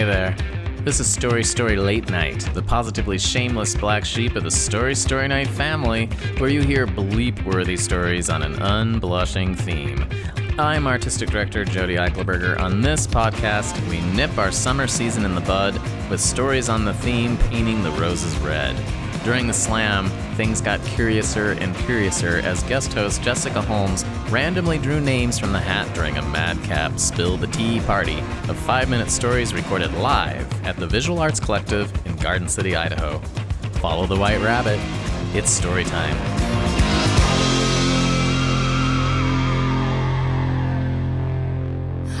Hey there. This is Story Story Late Night, the positively shameless black sheep of the Story Story Night family, where you hear bleep worthy stories on an unblushing theme. I'm artistic director Jody Eichelberger. On this podcast, we nip our summer season in the bud with stories on the theme painting the roses red. During the slam, things got curiouser and curiouser as guest host Jessica Holmes randomly drew names from the hat during a madcap spill the tea party of five minute stories recorded live at the Visual Arts Collective in Garden City, Idaho. Follow the White Rabbit. It's story time.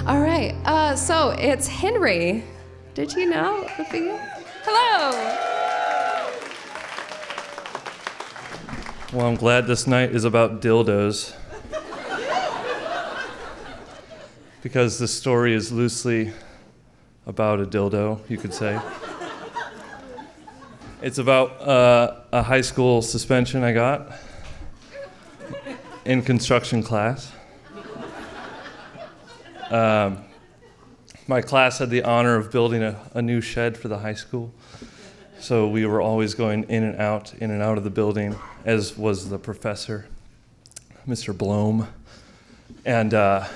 All right. Uh, so it's Henry. Did you know? Hello. Well, I'm glad this night is about dildos. because the story is loosely about a dildo, you could say. It's about uh, a high school suspension I got in construction class. Um, my class had the honor of building a, a new shed for the high school. So we were always going in and out, in and out of the building, as was the professor, Mr. Blome. And uh,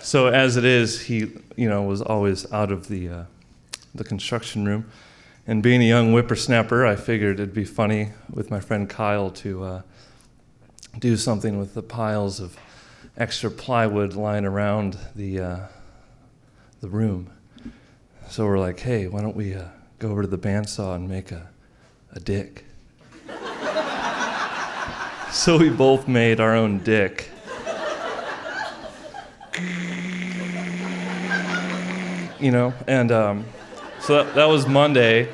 so as it is, he, you know, was always out of the, uh, the construction room. And being a young whippersnapper, I figured it'd be funny with my friend Kyle to uh, do something with the piles of extra plywood lying around the, uh, the room. So we're like, hey, why don't we uh, go over to the bandsaw and make a, a dick? so we both made our own dick. You know, and um, so that, that was Monday,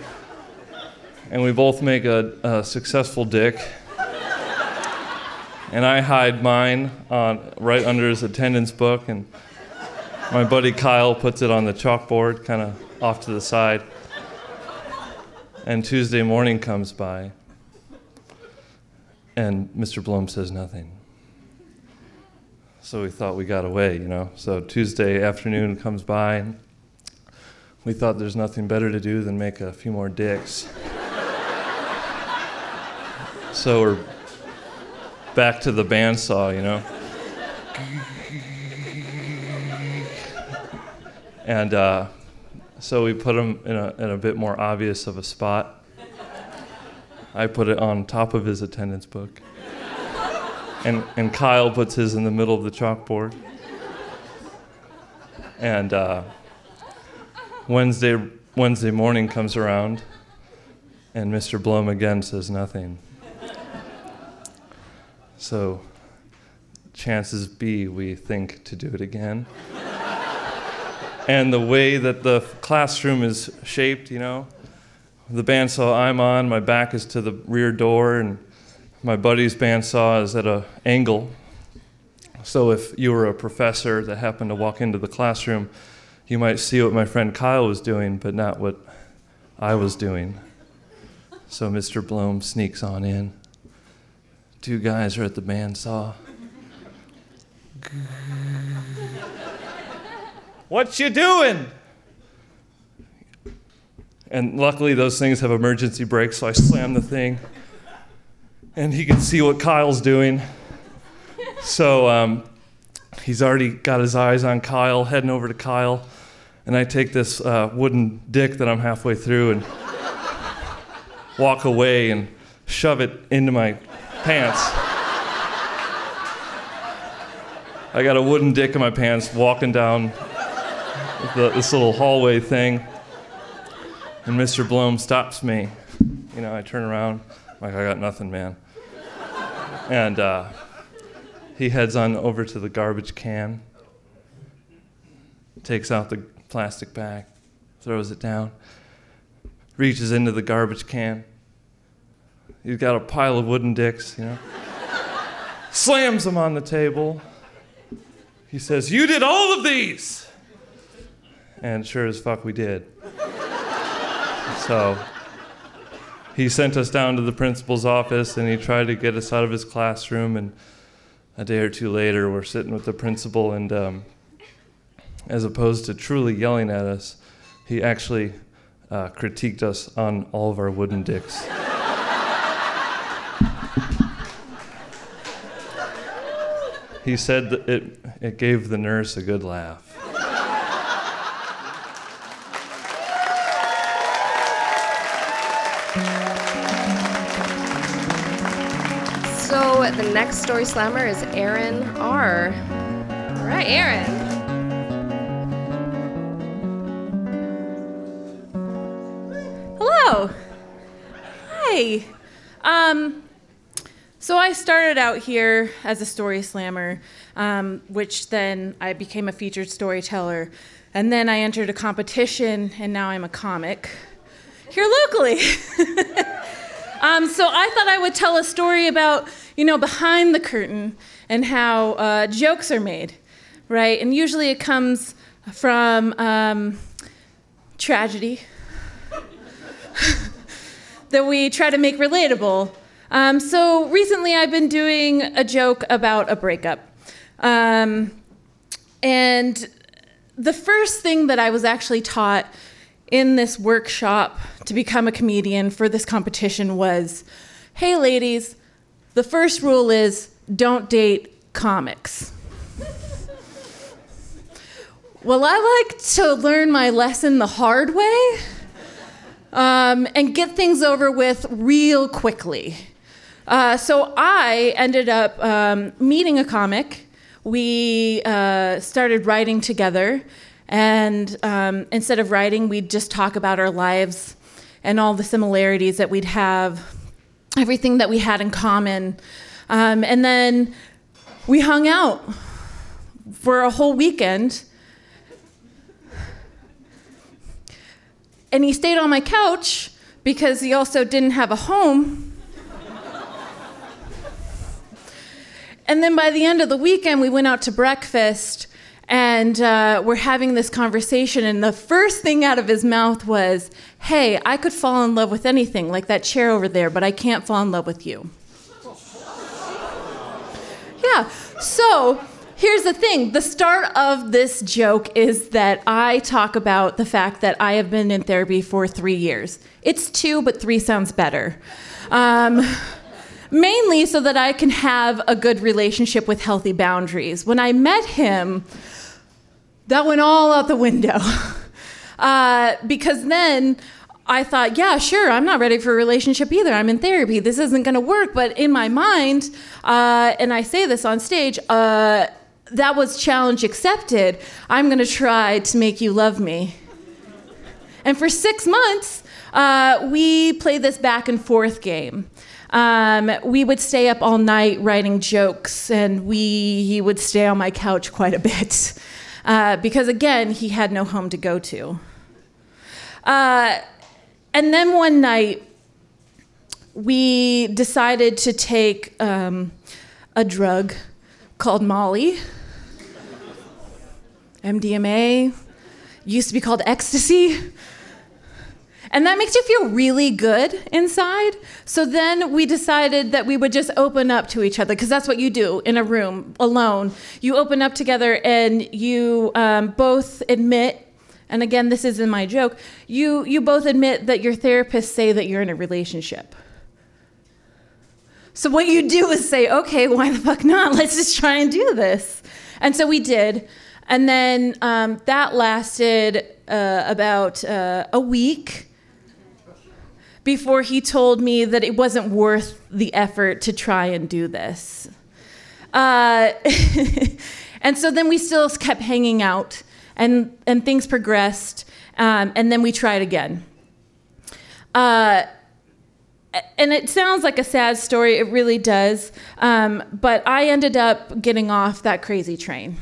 and we both make a, a successful dick and I hide mine on, right under his attendance book, and my buddy Kyle puts it on the chalkboard, kind of off to the side. And Tuesday morning comes by, and Mr. Blum says nothing. So we thought we got away, you know. So Tuesday afternoon comes by, and we thought there's nothing better to do than make a few more dicks. so we're back to the bandsaw, you know. And uh, so we put him in a, in a bit more obvious of a spot. I put it on top of his attendance book. And, and Kyle puts his in the middle of the chalkboard. And uh, Wednesday, Wednesday morning comes around, and Mr. Blum again says nothing. So, chances be we think to do it again. And the way that the classroom is shaped, you know, the bandsaw I'm on, my back is to the rear door, and my buddy's bandsaw is at an angle. So, if you were a professor that happened to walk into the classroom, you might see what my friend Kyle was doing, but not what I was doing. So, Mr. Blome sneaks on in two guys are at the bandsaw. What you doing? And luckily, those things have emergency brakes, so I slam the thing, and he can see what Kyle's doing. So um, he's already got his eyes on Kyle, heading over to Kyle, and I take this uh, wooden dick that I'm halfway through and walk away and shove it into my pants. I got a wooden dick in my pants walking down the, this little hallway thing. And Mr. Blome stops me. You know, I turn around, like, I got nothing, man. And uh, he heads on over to the garbage can, takes out the plastic bag, throws it down, reaches into the garbage can, He's got a pile of wooden dicks, you know. Slams them on the table. He says, You did all of these! And sure as fuck, we did. so he sent us down to the principal's office and he tried to get us out of his classroom. And a day or two later, we're sitting with the principal, and um, as opposed to truly yelling at us, he actually uh, critiqued us on all of our wooden dicks. he said that it, it gave the nurse a good laugh. The next story slammer is Aaron R. All right, Aaron. Hello. Hi. Um, so I started out here as a story slammer, um, which then I became a featured storyteller, and then I entered a competition, and now I'm a comic here locally. um, so I thought I would tell a story about, you know, behind the curtain and how uh, jokes are made, right? And usually it comes from um, tragedy that we try to make relatable. Um, so recently, I've been doing a joke about a breakup. Um, and the first thing that I was actually taught in this workshop to become a comedian for this competition was hey, ladies, the first rule is don't date comics. well, I like to learn my lesson the hard way um, and get things over with real quickly. Uh, so I ended up um, meeting a comic. We uh, started writing together, and um, instead of writing, we'd just talk about our lives and all the similarities that we'd have, everything that we had in common. Um, and then we hung out for a whole weekend. And he stayed on my couch because he also didn't have a home. and then by the end of the weekend, we went out to breakfast and uh, we're having this conversation. And the first thing out of his mouth was, Hey, I could fall in love with anything, like that chair over there, but I can't fall in love with you. yeah, so here's the thing the start of this joke is that I talk about the fact that I have been in therapy for three years. It's two, but three sounds better. Um, mainly so that I can have a good relationship with healthy boundaries. When I met him, that went all out the window. Uh, because then I thought, yeah, sure, I'm not ready for a relationship either. I'm in therapy. This isn't going to work. But in my mind, uh, and I say this on stage, uh, that was challenge accepted. I'm going to try to make you love me. And for six months, uh, we played this back and forth game. Um, we would stay up all night writing jokes, and we he would stay on my couch quite a bit uh, because, again, he had no home to go to. Uh, and then one night, we decided to take um, a drug called Molly. MDMA used to be called ecstasy. And that makes you feel really good inside. So then we decided that we would just open up to each other because that's what you do in a room alone. You open up together and you um, both admit. And again, this isn't my joke. You you both admit that your therapists say that you're in a relationship. So what you do is say, okay, why the fuck not? Let's just try and do this. And so we did. And then um, that lasted uh, about uh, a week before he told me that it wasn't worth the effort to try and do this. Uh, and so then we still kept hanging out, and, and things progressed, um, and then we tried again. Uh, and it sounds like a sad story, it really does, um, but I ended up getting off that crazy train.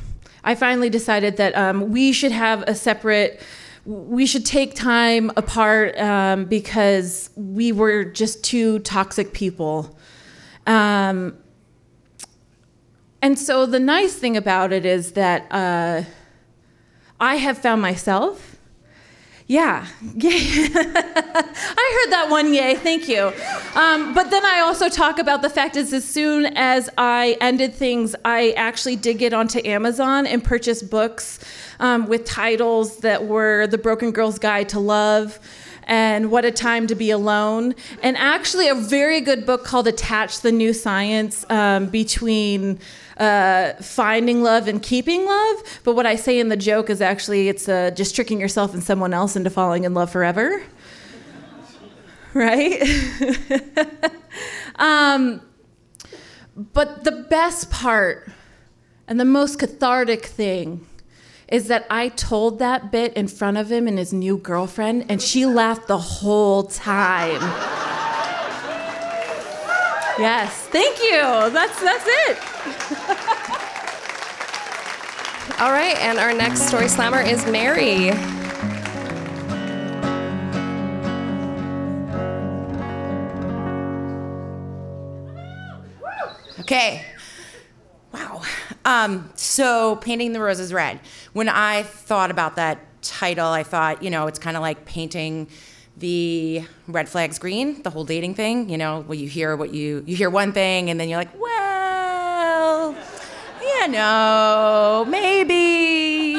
I finally decided that um, we should have a separate we should take time apart um, because we were just two toxic people. Um, and so the nice thing about it is that uh, I have found myself. Yeah, yay. I heard that one, yay, thank you. Um, but then I also talk about the fact is as soon as I ended things, I actually did get onto Amazon and purchase books um, with titles that were The Broken Girl's Guide to Love and What a Time to Be Alone, and actually a very good book called Attach the New Science um, between uh, finding love and keeping love. But what I say in the joke is actually it's uh, just tricking yourself and someone else into falling in love forever. Right? um, but the best part and the most cathartic thing is that I told that bit in front of him and his new girlfriend, and she laughed the whole time. yes, thank you. That's that's it. All right, and our next story slammer is Mary. Okay. Wow. Um, so, Painting the Roses Red. When I thought about that title, I thought, you know, it's kind of like painting the red flags green, the whole dating thing. You know, where you hear what you you hear one thing, and then you're like, well, you know, maybe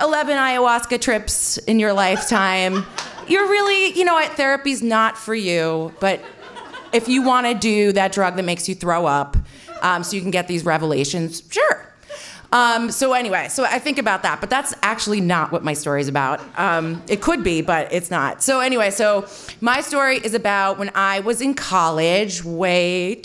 11 ayahuasca trips in your lifetime. You're really, you know what, therapy's not for you, but if you want to do that drug that makes you throw up um, so you can get these revelations, sure. Um, so anyway, so I think about that, but that's actually not what my story is about. Um, it could be, but it's not. So anyway, so my story is about when I was in college, way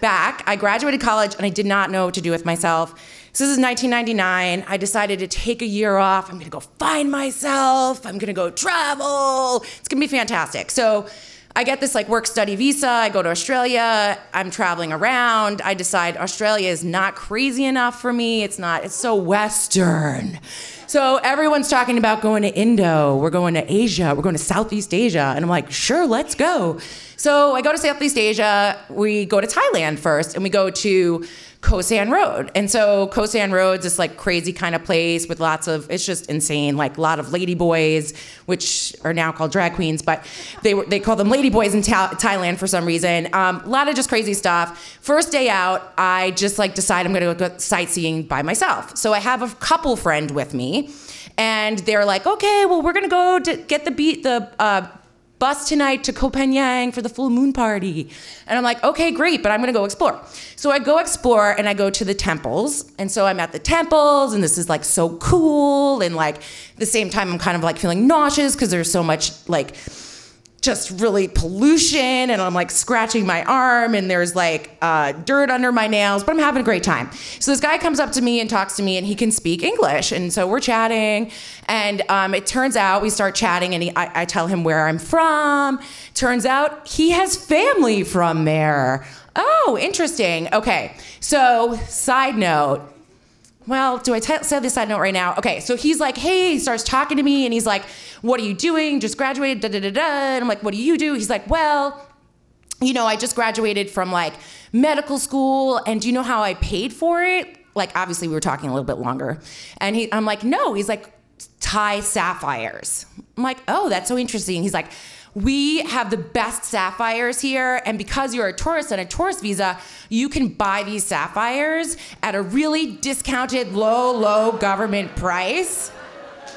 back. I graduated college and I did not know what to do with myself. So this is 1999. I decided to take a year off. I'm gonna go find myself. I'm gonna go travel. It's gonna be fantastic. So I get this like work study visa. I go to Australia. I'm traveling around. I decide Australia is not crazy enough for me. It's not, it's so Western. So everyone's talking about going to Indo. We're going to Asia. We're going to Southeast Asia. And I'm like, sure, let's go. So I go to Southeast Asia. We go to Thailand first and we go to Khao San Road. And so Khao San Road's this like crazy kind of place with lots of it's just insane, like a lot of ladyboys, which are now called drag queens, but they were they call them ladyboys in Tha- Thailand for some reason. Um, a lot of just crazy stuff. First day out, I just like decide I'm gonna go sightseeing by myself. So I have a couple friend with me. And they're like, okay, well, we're gonna go to get the beat the uh, bus tonight to Phangan for the full moon party. And I'm like, okay, great, but I'm gonna go explore. So I go explore and I go to the temples. And so I'm at the temples and this is like so cool. And like the same time, I'm kind of like feeling nauseous because there's so much like just really pollution and I'm like scratching my arm and there's like uh, dirt under my nails, but I'm having a great time. So this guy comes up to me and talks to me and he can speak English. And so we're chatting and um, it turns out we start chatting and he, I, I tell him where I'm from. Turns out he has family from there. Oh, interesting. Okay. So side note, well, do I t- say this side note right now? Okay, so he's like, hey, he starts talking to me and he's like, what are you doing? Just graduated, da da da da. And I'm like, what do you do? He's like, well, you know, I just graduated from like medical school and do you know how I paid for it? Like, obviously, we were talking a little bit longer. And he, I'm like, no. He's like, Thai sapphires. I'm like, oh, that's so interesting. He's like, we have the best sapphires here, and because you're a tourist on a tourist visa, you can buy these sapphires at a really discounted, low, low government price.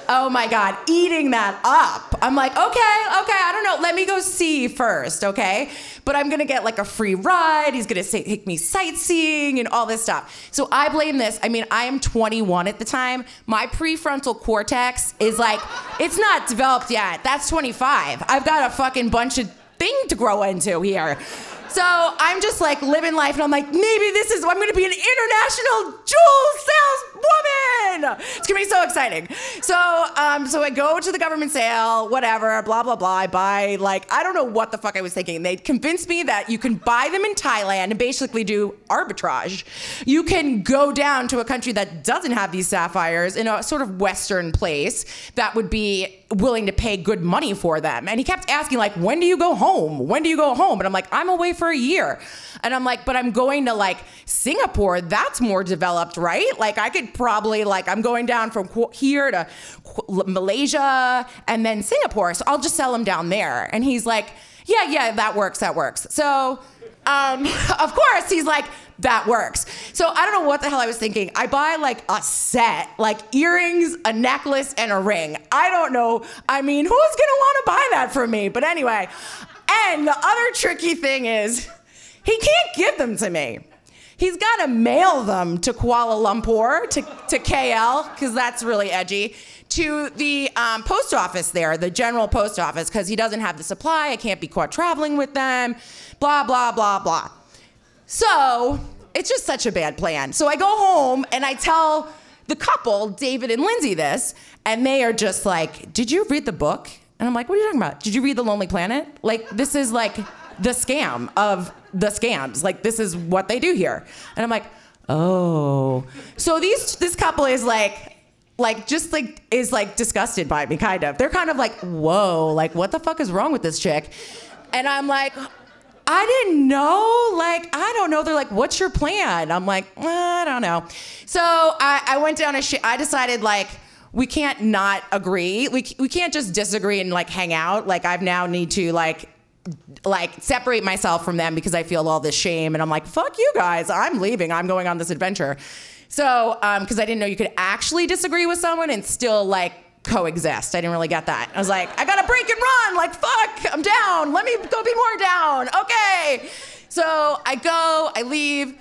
Oh my God, eating that up. I'm like, okay, okay, I don't know. Let me go see first, okay? But I'm gonna get like a free ride. He's gonna say, take me sightseeing and all this stuff. So I blame this. I mean, I am 21 at the time. My prefrontal cortex is like, it's not developed yet. That's 25. I've got a fucking bunch of thing to grow into here. So I'm just like living life, and I'm like, maybe this is I'm gonna be an international jewel saleswoman. It's gonna be so exciting. So, um, so I go to the government sale, whatever, blah blah blah. I buy like I don't know what the fuck I was thinking. They convinced me that you can buy them in Thailand and basically do arbitrage. You can go down to a country that doesn't have these sapphires in a sort of Western place that would be willing to pay good money for them. And he kept asking, like, when do you go home? When do you go home? And I'm like, I'm away for a year. And I'm like, but I'm going to like Singapore. That's more developed, right? Like, I could probably, like, I'm going down from here to Malaysia and then Singapore. So I'll just sell them down there. And he's like, yeah, yeah, that works, that works. So, um, of course, he's like, that works. So I don't know what the hell I was thinking. I buy like a set, like earrings, a necklace, and a ring. I don't know. I mean, who's gonna want to buy that for me? But anyway, and the other tricky thing is, he can't give them to me. He's got to mail them to Kuala Lumpur, to, to KL, because that's really edgy, to the um, post office there, the general post office, because he doesn't have the supply. I can't be caught traveling with them, blah, blah, blah, blah. So it's just such a bad plan. So I go home and I tell the couple, David and Lindsay, this, and they are just like, Did you read the book? And I'm like, What are you talking about? Did you read The Lonely Planet? Like, this is like the scam of the scams. Like, this is what they do here. And I'm like, Oh. So these this couple is like, like just like is like disgusted by me, kind of. They're kind of like, whoa, like what the fuck is wrong with this chick? And I'm like, I didn't know. Like, I don't know. They're like, what's your plan? I'm like, "Uh, I don't know. So I, I went down a sh- I decided, like, we can't not agree. We, we can't just disagree and, like, hang out. Like, I've now need to, like, like separate myself from them because I feel all this shame and I'm like, fuck you guys, I'm leaving. I'm going on this adventure. So, um, because I didn't know you could actually disagree with someone and still like coexist. I didn't really get that. I was like, I gotta break and run. Like, fuck, I'm down. Let me go be more down. Okay. So I go, I leave.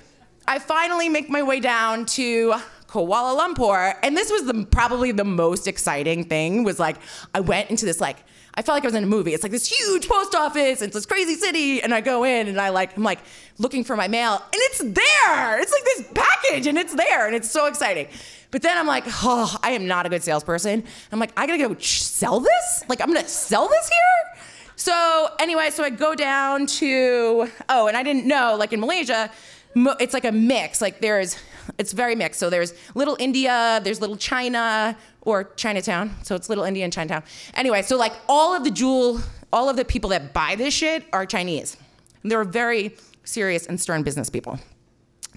I finally make my way down to Kuala Lumpur, and this was the probably the most exciting thing. Was like I went into this like I felt like I was in a movie. It's like this huge post office. And it's this crazy city, and I go in and I like I'm like looking for my mail, and it's there. It's like this package, and it's there, and it's so exciting. But then I'm like, oh, I am not a good salesperson. I'm like, I gotta go sell this. Like I'm gonna sell this here. So anyway, so I go down to oh, and I didn't know like in Malaysia, it's like a mix. Like there's it's very mixed. So there's little India, there's little China or Chinatown. So it's little India and Chinatown. Anyway, so like all of the jewel, all of the people that buy this shit are Chinese. And they're very serious and stern business people.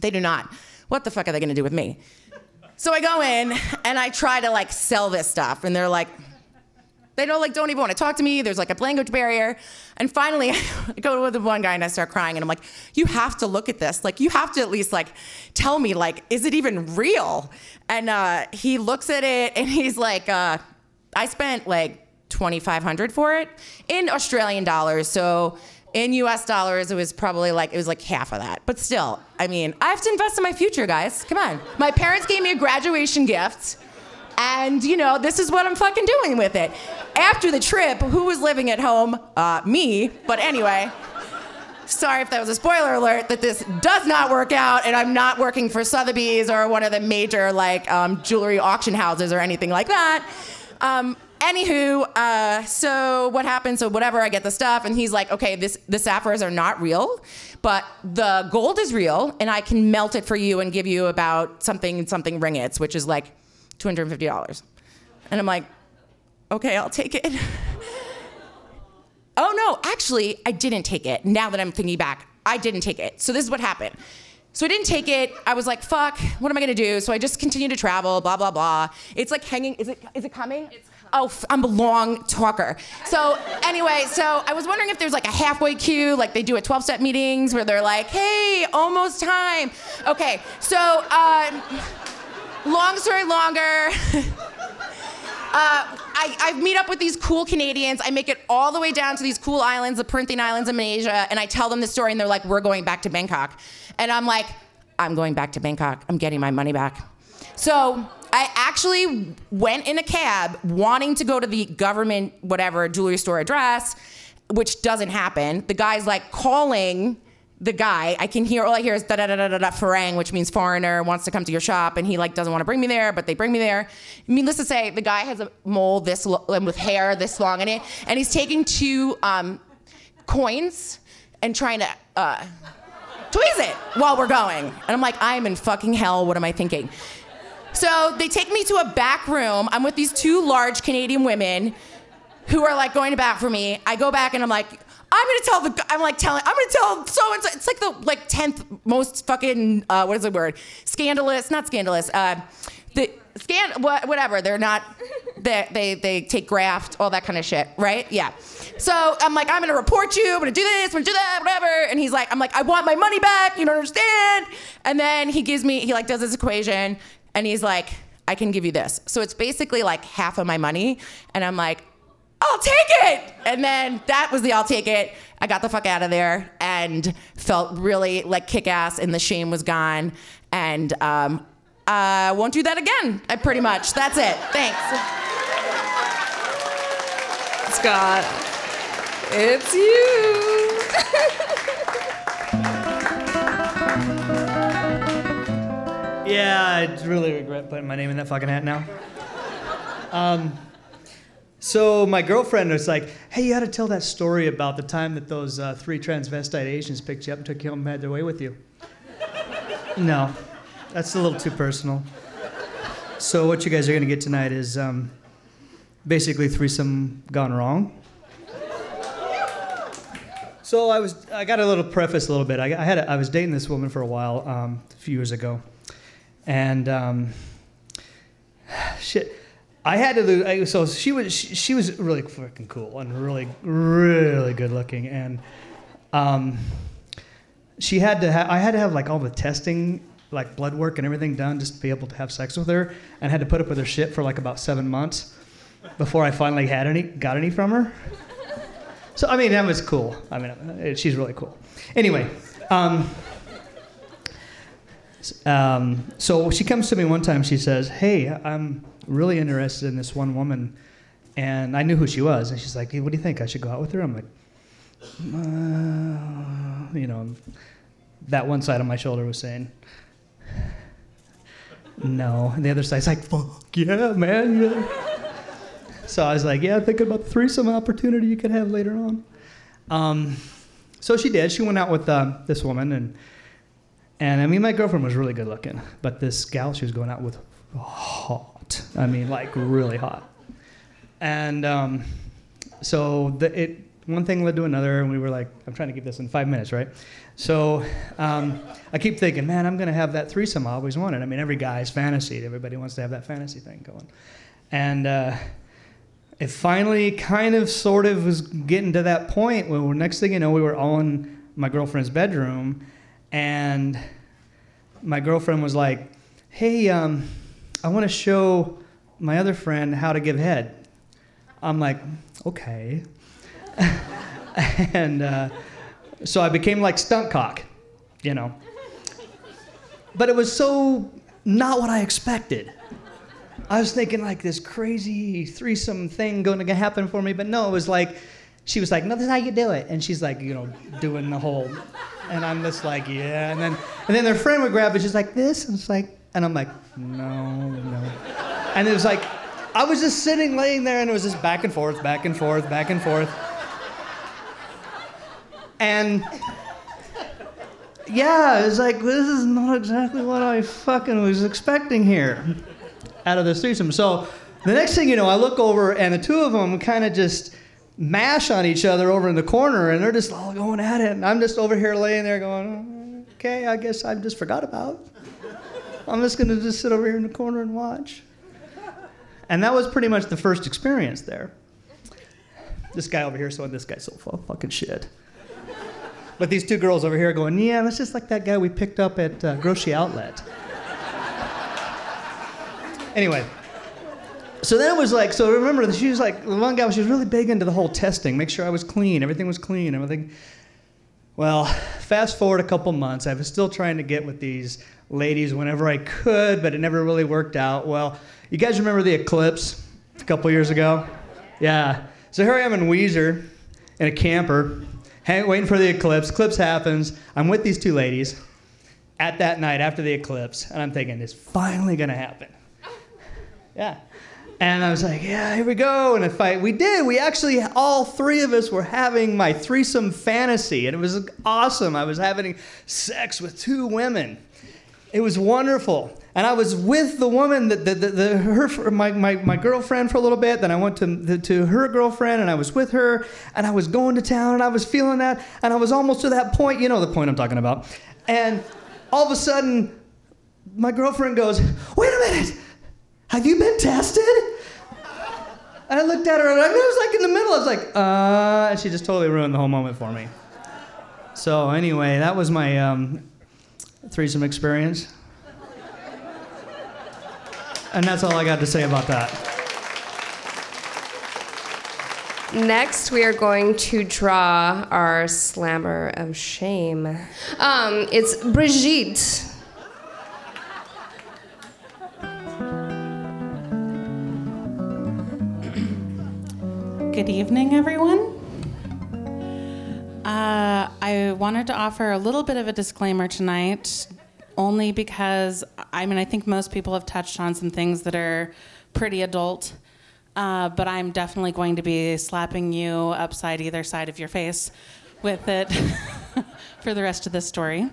They do not. What the fuck are they gonna do with me? So I go in and I try to like sell this stuff, and they're like, they don't like don't even want to talk to me. There's like a language barrier. And finally, I go with the one guy and I start crying and I'm like, you have to look at this. Like you have to at least like tell me like, is it even real? And uh, he looks at it and he's like, uh, I spent like 2,500 for it in Australian dollars. So in US dollars, it was probably like, it was like half of that. But still, I mean, I have to invest in my future, guys. Come on. My parents gave me a graduation gift. And you know, this is what I'm fucking doing with it. After the trip, who was living at home? Uh, me. But anyway, sorry if that was a spoiler alert that this does not work out, and I'm not working for Sotheby's or one of the major like um, jewelry auction houses or anything like that. Um, anywho, uh, so what happened? So whatever, I get the stuff, and he's like, okay, this the sapphires are not real, but the gold is real, and I can melt it for you and give you about something something ringgits, which is like $250. And I'm like, okay, I'll take it. oh no, actually, I didn't take it. Now that I'm thinking back, I didn't take it. So this is what happened. So I didn't take it. I was like, fuck, what am I gonna do? So I just continued to travel, blah, blah, blah. It's like hanging, is it, is it coming? It's Oh, I'm a long talker. So anyway, so I was wondering if there's like a halfway queue, like they do at 12-step meetings where they're like, hey, almost time. Okay, so uh, long story longer. Uh, I, I meet up with these cool Canadians. I make it all the way down to these cool islands, the Perhentian Islands in Malaysia, and I tell them the story, and they're like, "We're going back to Bangkok," and I'm like, "I'm going back to Bangkok. I'm getting my money back." So I actually went in a cab, wanting to go to the government whatever jewelry store address, which doesn't happen. The guy's like calling the guy, I can hear all I hear is da da da da da da Farang, which means foreigner wants to come to your shop, and he like doesn't want to bring me there, but they bring me there. Needless to say, the guy has a mole this lo- with hair this long in it, and he's taking two um, coins and trying to uh, tweeze it while we're going. And I'm like, I am in fucking hell. What am I thinking? So they take me to a back room. I'm with these two large Canadian women who are like going to bat for me. I go back and I'm like, I'm gonna tell the. I'm like telling. I'm gonna tell so and so. It's like the like tenth most fucking. Uh, what is the word? Scandalous. Not scandalous. Uh, the scan. What, whatever. They're not. They, they they take graft. All that kind of shit. Right? Yeah. So I'm like, I'm gonna report you. I'm gonna do this. I'm gonna do that. Whatever. And he's like, I'm like, I want my money back. You don't understand. And then he gives me. He like does this equation, and he's like, I can give you this. So it's basically like half of my money. And I'm like, I'll take it. And then that was the I'll take it. I got the fuck out of there and felt really like kick ass, and the shame was gone. And um, I won't do that again. I pretty much. That's it. Thanks. Scott, it's you. Yeah, I really regret putting my name in that fucking hat now. Um, so my girlfriend was like, "Hey, you got to tell that story about the time that those uh, three transvestite Asians picked you up and took you home and had their way with you." no, that's a little too personal. So what you guys are gonna get tonight is um, basically threesome gone wrong. So I was, I got a little preface a little bit. I, I had, a, I was dating this woman for a while, um, a few years ago, and um, shit, I had to lose. I, so she was, she, she was really freaking cool and really, really good looking, and um, she had to, ha- I had to have like all the testing, like blood work and everything done just to be able to have sex with her, and had to put up with her shit for like about seven months before I finally had any, got any from her. So I mean, that was cool. I mean, uh, she's really cool. Anyway, um, um, so she comes to me one time. She says, "Hey, I'm really interested in this one woman," and I knew who she was. And she's like, hey, "What do you think? I should go out with her?" I'm like, uh, you know, that one side of my shoulder was saying. No, and the other side's like, "Fuck yeah, man!" Yeah. So I was like, yeah, thinking about the threesome opportunity you could have later on. Um, so she did. She went out with uh, this woman, and and I mean, my girlfriend was really good looking, but this gal she was going out with, hot. I mean, like really hot. And um, so the, it one thing led to another, and we were like, I'm trying to keep this in five minutes, right? So um, I keep thinking, man, I'm gonna have that threesome I always wanted. I mean, every guy's fantasy. Everybody wants to have that fantasy thing going, and. Uh, it finally kind of sort of was getting to that point where next thing you know we were all in my girlfriend's bedroom and my girlfriend was like hey um, i want to show my other friend how to give head. I'm like okay. And uh, so i became like stunt cock you know? But it was so not what i expected. I was thinking like this crazy threesome thing going to happen for me, but no, it was like she was like, "No, this is how you do it," and she's like, you know, doing the whole, and I'm just like, yeah, and then and then their friend would grab it, she's like this, and it's like, and I'm like, no, no, and it was like, I was just sitting, laying there, and it was just back and forth, back and forth, back and forth, and. Yeah, it was like this is not exactly what I fucking was expecting here out of this threesome. So the next thing you know, I look over and the two of them kind of just mash on each other over in the corner, and they're just all going at it, and I'm just over here laying there going, okay, I guess I just forgot about. I'm just gonna just sit over here in the corner and watch. And that was pretty much the first experience there. This guy over here saying this guy so full fucking shit. But these two girls over here going, yeah, that's just like that guy we picked up at uh, Grocery Outlet. Anyway, so then it was like, so remember, she was like, the one guy, she was really big into the whole testing, make sure I was clean, everything was clean, everything. Well, fast forward a couple months, I was still trying to get with these ladies whenever I could, but it never really worked out. Well, you guys remember the eclipse a couple years ago? Yeah. So here I am in Weiser in a camper, hang, waiting for the eclipse. Eclipse happens. I'm with these two ladies at that night after the eclipse, and I'm thinking, it's finally gonna happen. Yeah. And I was like, yeah, here we go. And if fight. we did, we actually, all three of us were having my threesome fantasy, and it was awesome. I was having sex with two women It was wonderful. And I was with the woman, that the, the, the, her, my, my, my girlfriend for a little bit. Then I went to, the, to her girlfriend and I was with her and I was going to town and I was feeling that. And I was almost to that point, you know the point I'm talking about. And all of a sudden, my girlfriend goes, Wait a minute, have you been tested? And I looked at her and I was like in the middle. I was like, uh, and she just totally ruined the whole moment for me. So anyway, that was my um, threesome experience. And that's all I got to say about that. Next, we are going to draw our slammer of shame. Um, it's Brigitte. Good evening, everyone. Uh, I wanted to offer a little bit of a disclaimer tonight, only because I mean, I think most people have touched on some things that are pretty adult, uh, but I'm definitely going to be slapping you upside either side of your face with it for the rest of this story.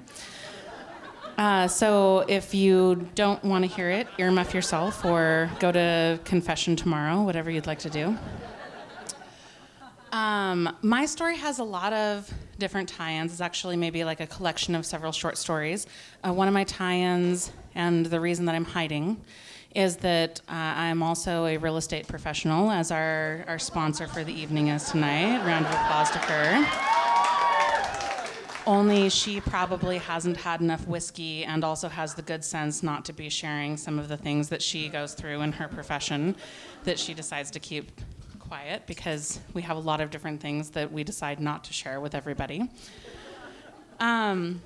Uh, so if you don't want to hear it, earmuff yourself or go to confession tomorrow, whatever you'd like to do. Um, my story has a lot of different tie-ins. It's actually maybe like a collection of several short stories. Uh, one of my tie-ins, and the reason that I'm hiding, is that uh, I'm also a real estate professional, as our, our sponsor for the evening is tonight. Round of applause to her. Only she probably hasn't had enough whiskey and also has the good sense not to be sharing some of the things that she goes through in her profession that she decides to keep quiet because we have a lot of different things that we decide not to share with everybody. Um,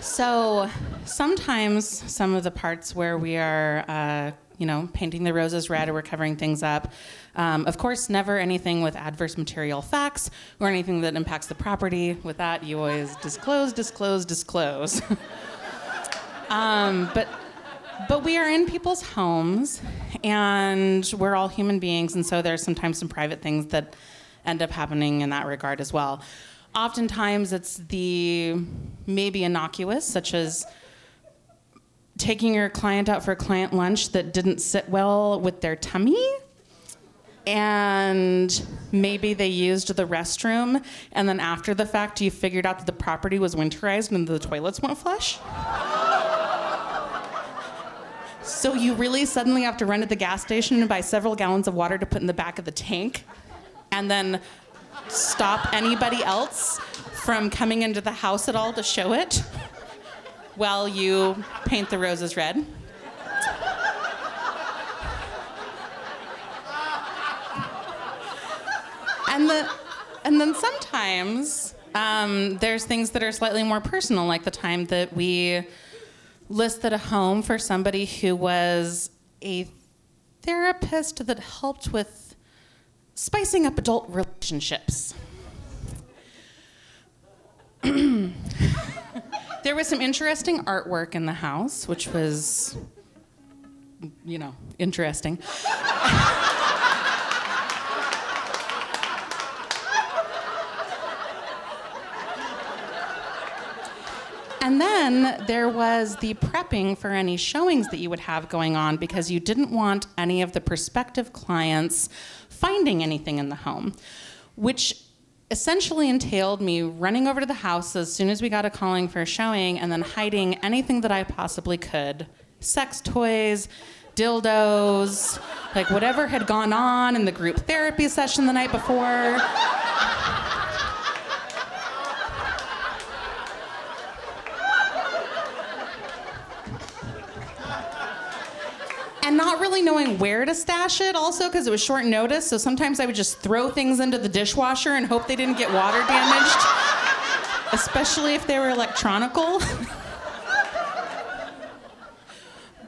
so sometimes some of the parts where we are, uh, you know, painting the roses red or we're covering things up, um, of course, never anything with adverse material facts or anything that impacts the property. With that, you always disclose, disclose, disclose. um, but but we are in people's homes and we're all human beings and so there's sometimes some private things that end up happening in that regard as well. Oftentimes it's the maybe innocuous such as taking your client out for a client lunch that didn't sit well with their tummy and maybe they used the restroom and then after the fact you figured out that the property was winterized and the toilets won't flush so you really suddenly have to run to the gas station and buy several gallons of water to put in the back of the tank and then stop anybody else from coming into the house at all to show it while you paint the roses red. And the and then sometimes um, there's things that are slightly more personal, like the time that we listed a home for somebody who was a therapist that helped with spicing up adult relationships. there was some interesting artwork in the house, which was, you know, interesting. And then there was the prepping for any showings that you would have going on because you didn't want any of the prospective clients finding anything in the home, which essentially entailed me running over to the house as soon as we got a calling for a showing and then hiding anything that I possibly could sex toys, dildos, like whatever had gone on in the group therapy session the night before. And not really knowing where to stash it also because it was short notice. So sometimes i would just throw things into the dishwasher and hope they didn't get water damaged especially if they were electronical.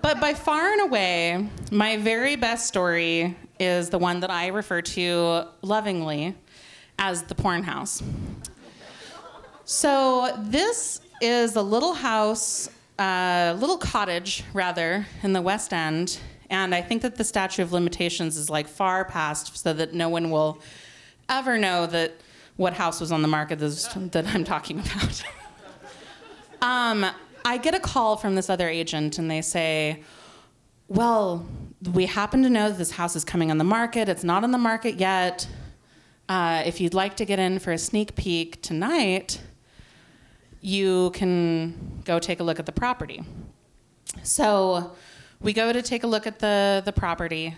But by far and away my very best story is the one that i refer to lovingly as the porn house. So this is a little house a little cottage, rather, in the West End. And I think that the statute of limitations is like far past so that no one will ever know that what house was on the market that I'm talking about. um, I get a call from this other agent, and they say, Well, we happen to know that this house is coming on the market. It's not on the market yet. Uh, if you'd like to get in for a sneak peek tonight, you can go take a look at the property. So we go to take a look at the, the property.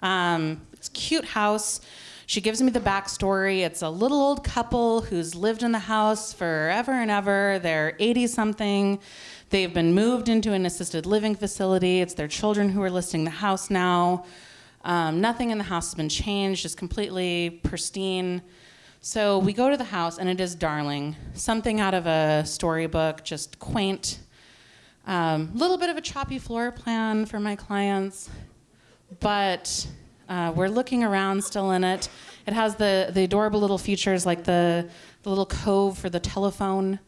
Um, it's a cute house. She gives me the backstory. It's a little old couple who's lived in the house forever and ever. They're 80 something. They've been moved into an assisted living facility. It's their children who are listing the house now. Um, nothing in the house has been changed, it's completely pristine. So we go to the house, and it is darling. Something out of a storybook, just quaint. A um, little bit of a choppy floor plan for my clients, but uh, we're looking around still in it. It has the, the adorable little features like the, the little cove for the telephone,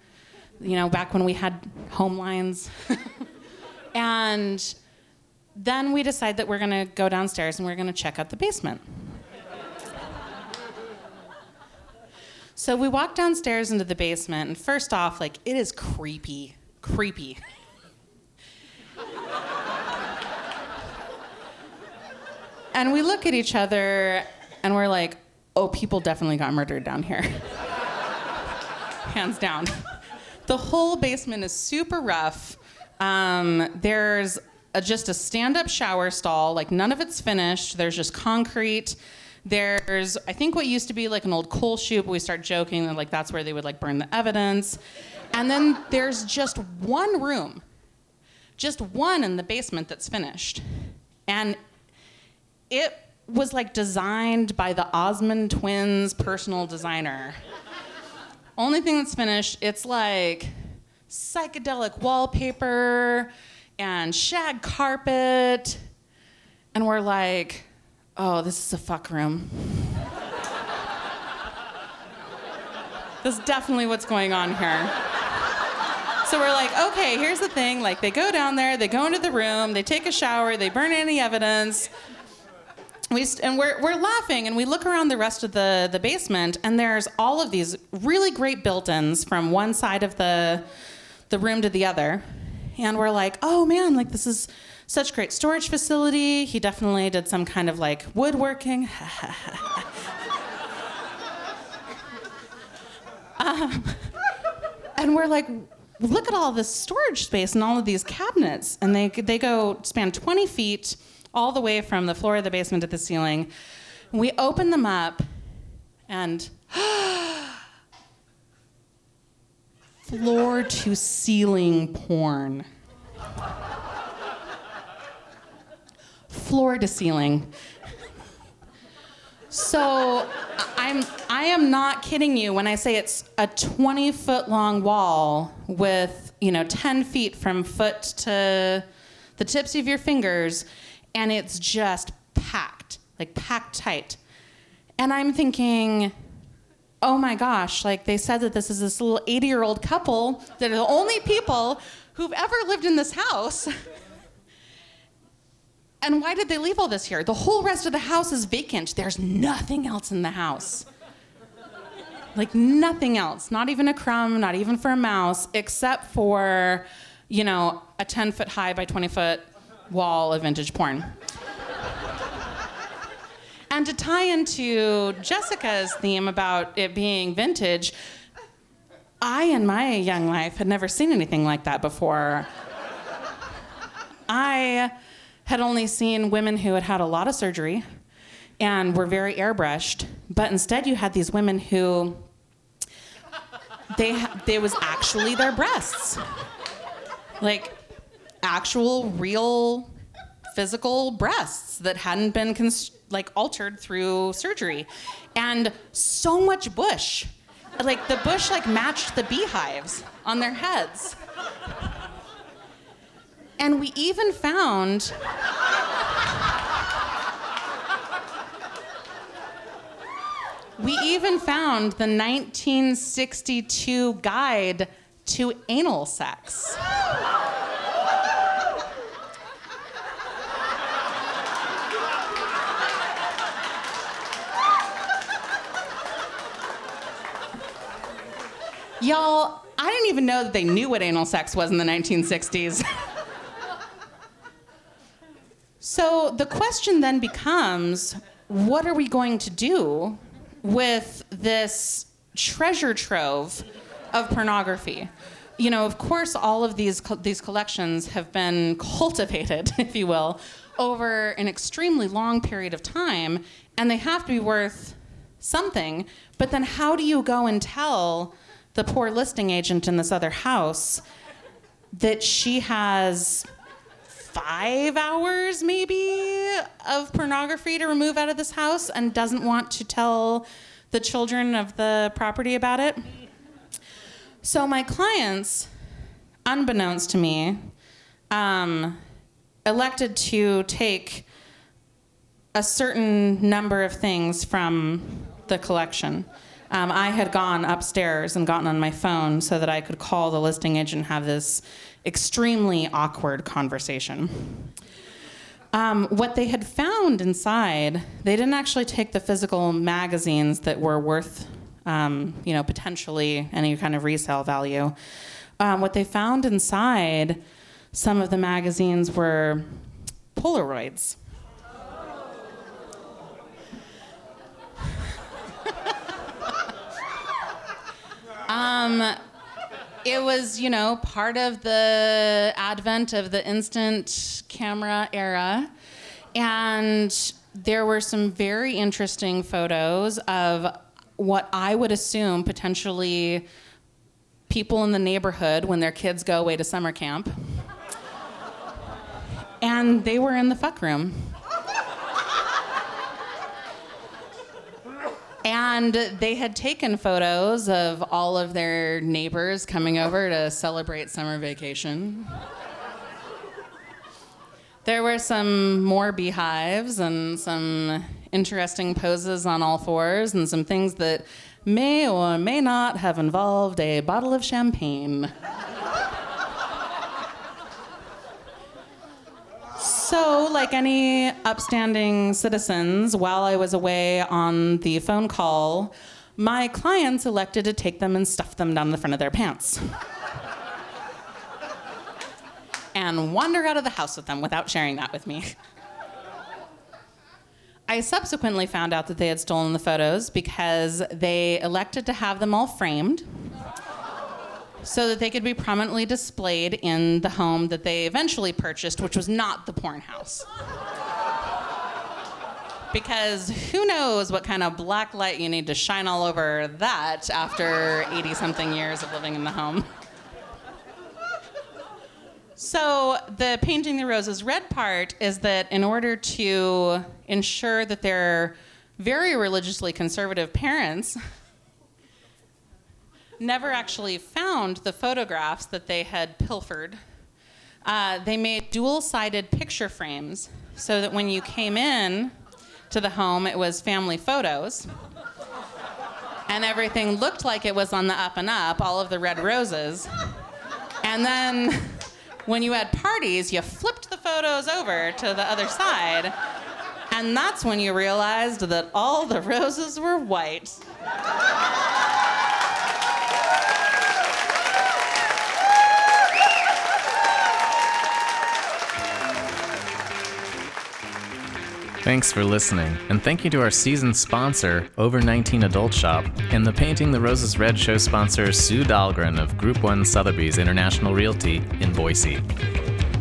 you know, back when we had home lines. and then we decide that we're going to go downstairs and we're going to check out the basement. So we walk downstairs into the basement, and first off, like, it is creepy. Creepy. and we look at each other and we're like, oh, people definitely got murdered down here. Hands down. The whole basement is super rough. Um, there's a, just a stand up shower stall, like none of it's finished. There's just concrete. There's, I think, what used to be like an old coal chute, but we start joking that like that's where they would like burn the evidence. And then there's just one room, just one in the basement that's finished. And it was like designed by the Osmond twins personal designer. Only thing that's finished, it's like psychedelic wallpaper and shag carpet. And we're like, oh, this is a fuck room. this is definitely what's going on here. So we're like, okay, here's the thing. Like, they go down there, they go into the room, they take a shower, they burn any evidence. We st- and we're, we're laughing, and we look around the rest of the, the basement, and there's all of these really great built ins from one side of the, the room to the other. And we're like, oh man, like this is such great storage facility. He definitely did some kind of like woodworking. um, and we're like, look at all this storage space and all of these cabinets. And they, they go span 20 feet all the way from the floor of the basement to the ceiling. We open them up and floor to ceiling porn. Floor to ceiling. So I'm I am not kidding you when I say it's a 20 foot long wall with, you know, 10 feet from foot to the tips of your fingers and it's just packed, like packed tight. And I'm thinking, oh my gosh, like they said that this is this little 80 year old couple that are the only people who've ever lived in this house. And why did they leave all this here? The whole rest of the house is vacant. There's nothing else in the house. Like nothing else, not even a crumb, not even for a mouse, except for, you know, a 10 foot high by 20 foot wall of vintage porn. and to tie into Jessica's theme about it being vintage, I, in my young life, had never seen anything like that before. I had only seen women who had had a lot of surgery and were very airbrushed, but instead you had these women who they they was actually their breasts. Like actual real physical breasts that hadn't been cons- like altered through surgery and so much bush like the bush like matched the beehives on their heads and we even found we even found the 1962 guide to anal sex Y'all, I didn't even know that they knew what anal sex was in the 1960s. so the question then becomes what are we going to do with this treasure trove of pornography? You know, of course, all of these co- these collections have been cultivated, if you will, over an extremely long period of time, and they have to be worth something. But then, how do you go and tell the poor listing agent in this other house that she has five hours, maybe, of pornography to remove out of this house and doesn't want to tell the children of the property about it? So, my clients, unbeknownst to me, um, elected to take a certain number of things from the collection. Um, I had gone upstairs and gotten on my phone so that I could call the listing agent and have this extremely awkward conversation. Um, what they had found inside, they didn't actually take the physical magazines that were worth, um, you know, potentially any kind of resale value. Um, what they found inside some of the magazines were Polaroids. um, it was, you know, part of the advent of the instant camera era. And there were some very interesting photos of what I would assume potentially people in the neighborhood when their kids go away to summer camp. And they were in the fuck room. And they had taken photos of all of their neighbors coming over to celebrate summer vacation. There were some more beehives and some interesting poses on all fours and some things that may or may not have involved a bottle of champagne. So, like any upstanding citizens, while I was away on the phone call, my clients elected to take them and stuff them down the front of their pants. and wander out of the house with them without sharing that with me. I subsequently found out that they had stolen the photos because they elected to have them all framed so that they could be prominently displayed in the home that they eventually purchased, which was not the porn house. Because who knows what kind of black light you need to shine all over that after 80 something years of living in the home. So, the painting the roses red part is that in order to ensure that their very religiously conservative parents never actually found the photographs that they had pilfered. Uh, they made dual sided picture frames so that when you came in to the home, it was family photos. And everything looked like it was on the up and up, all of the red roses. And then when you had parties, you flipped the photos over to the other side. And that's when you realized that all the roses were white. Thanks for listening, and thank you to our season sponsor, Over 19 Adult Shop, and the Painting the Roses Red show sponsor, Sue Dahlgren of Group 1 Sotheby's International Realty in Boise.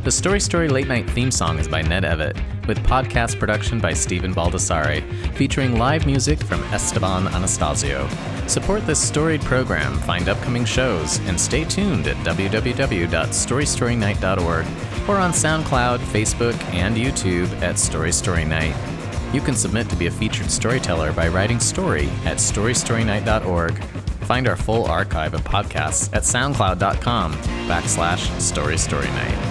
The Story Story Late Night theme song is by Ned Evett, with podcast production by Stephen Baldessari, featuring live music from Esteban Anastasio. Support this storied program, find upcoming shows, and stay tuned at www.storystorynight.org or on SoundCloud, Facebook, and YouTube at Story Story Night. You can submit to be a featured storyteller by writing story at storystorynight.org. Find our full archive of podcasts at soundcloud.com backslash story story night.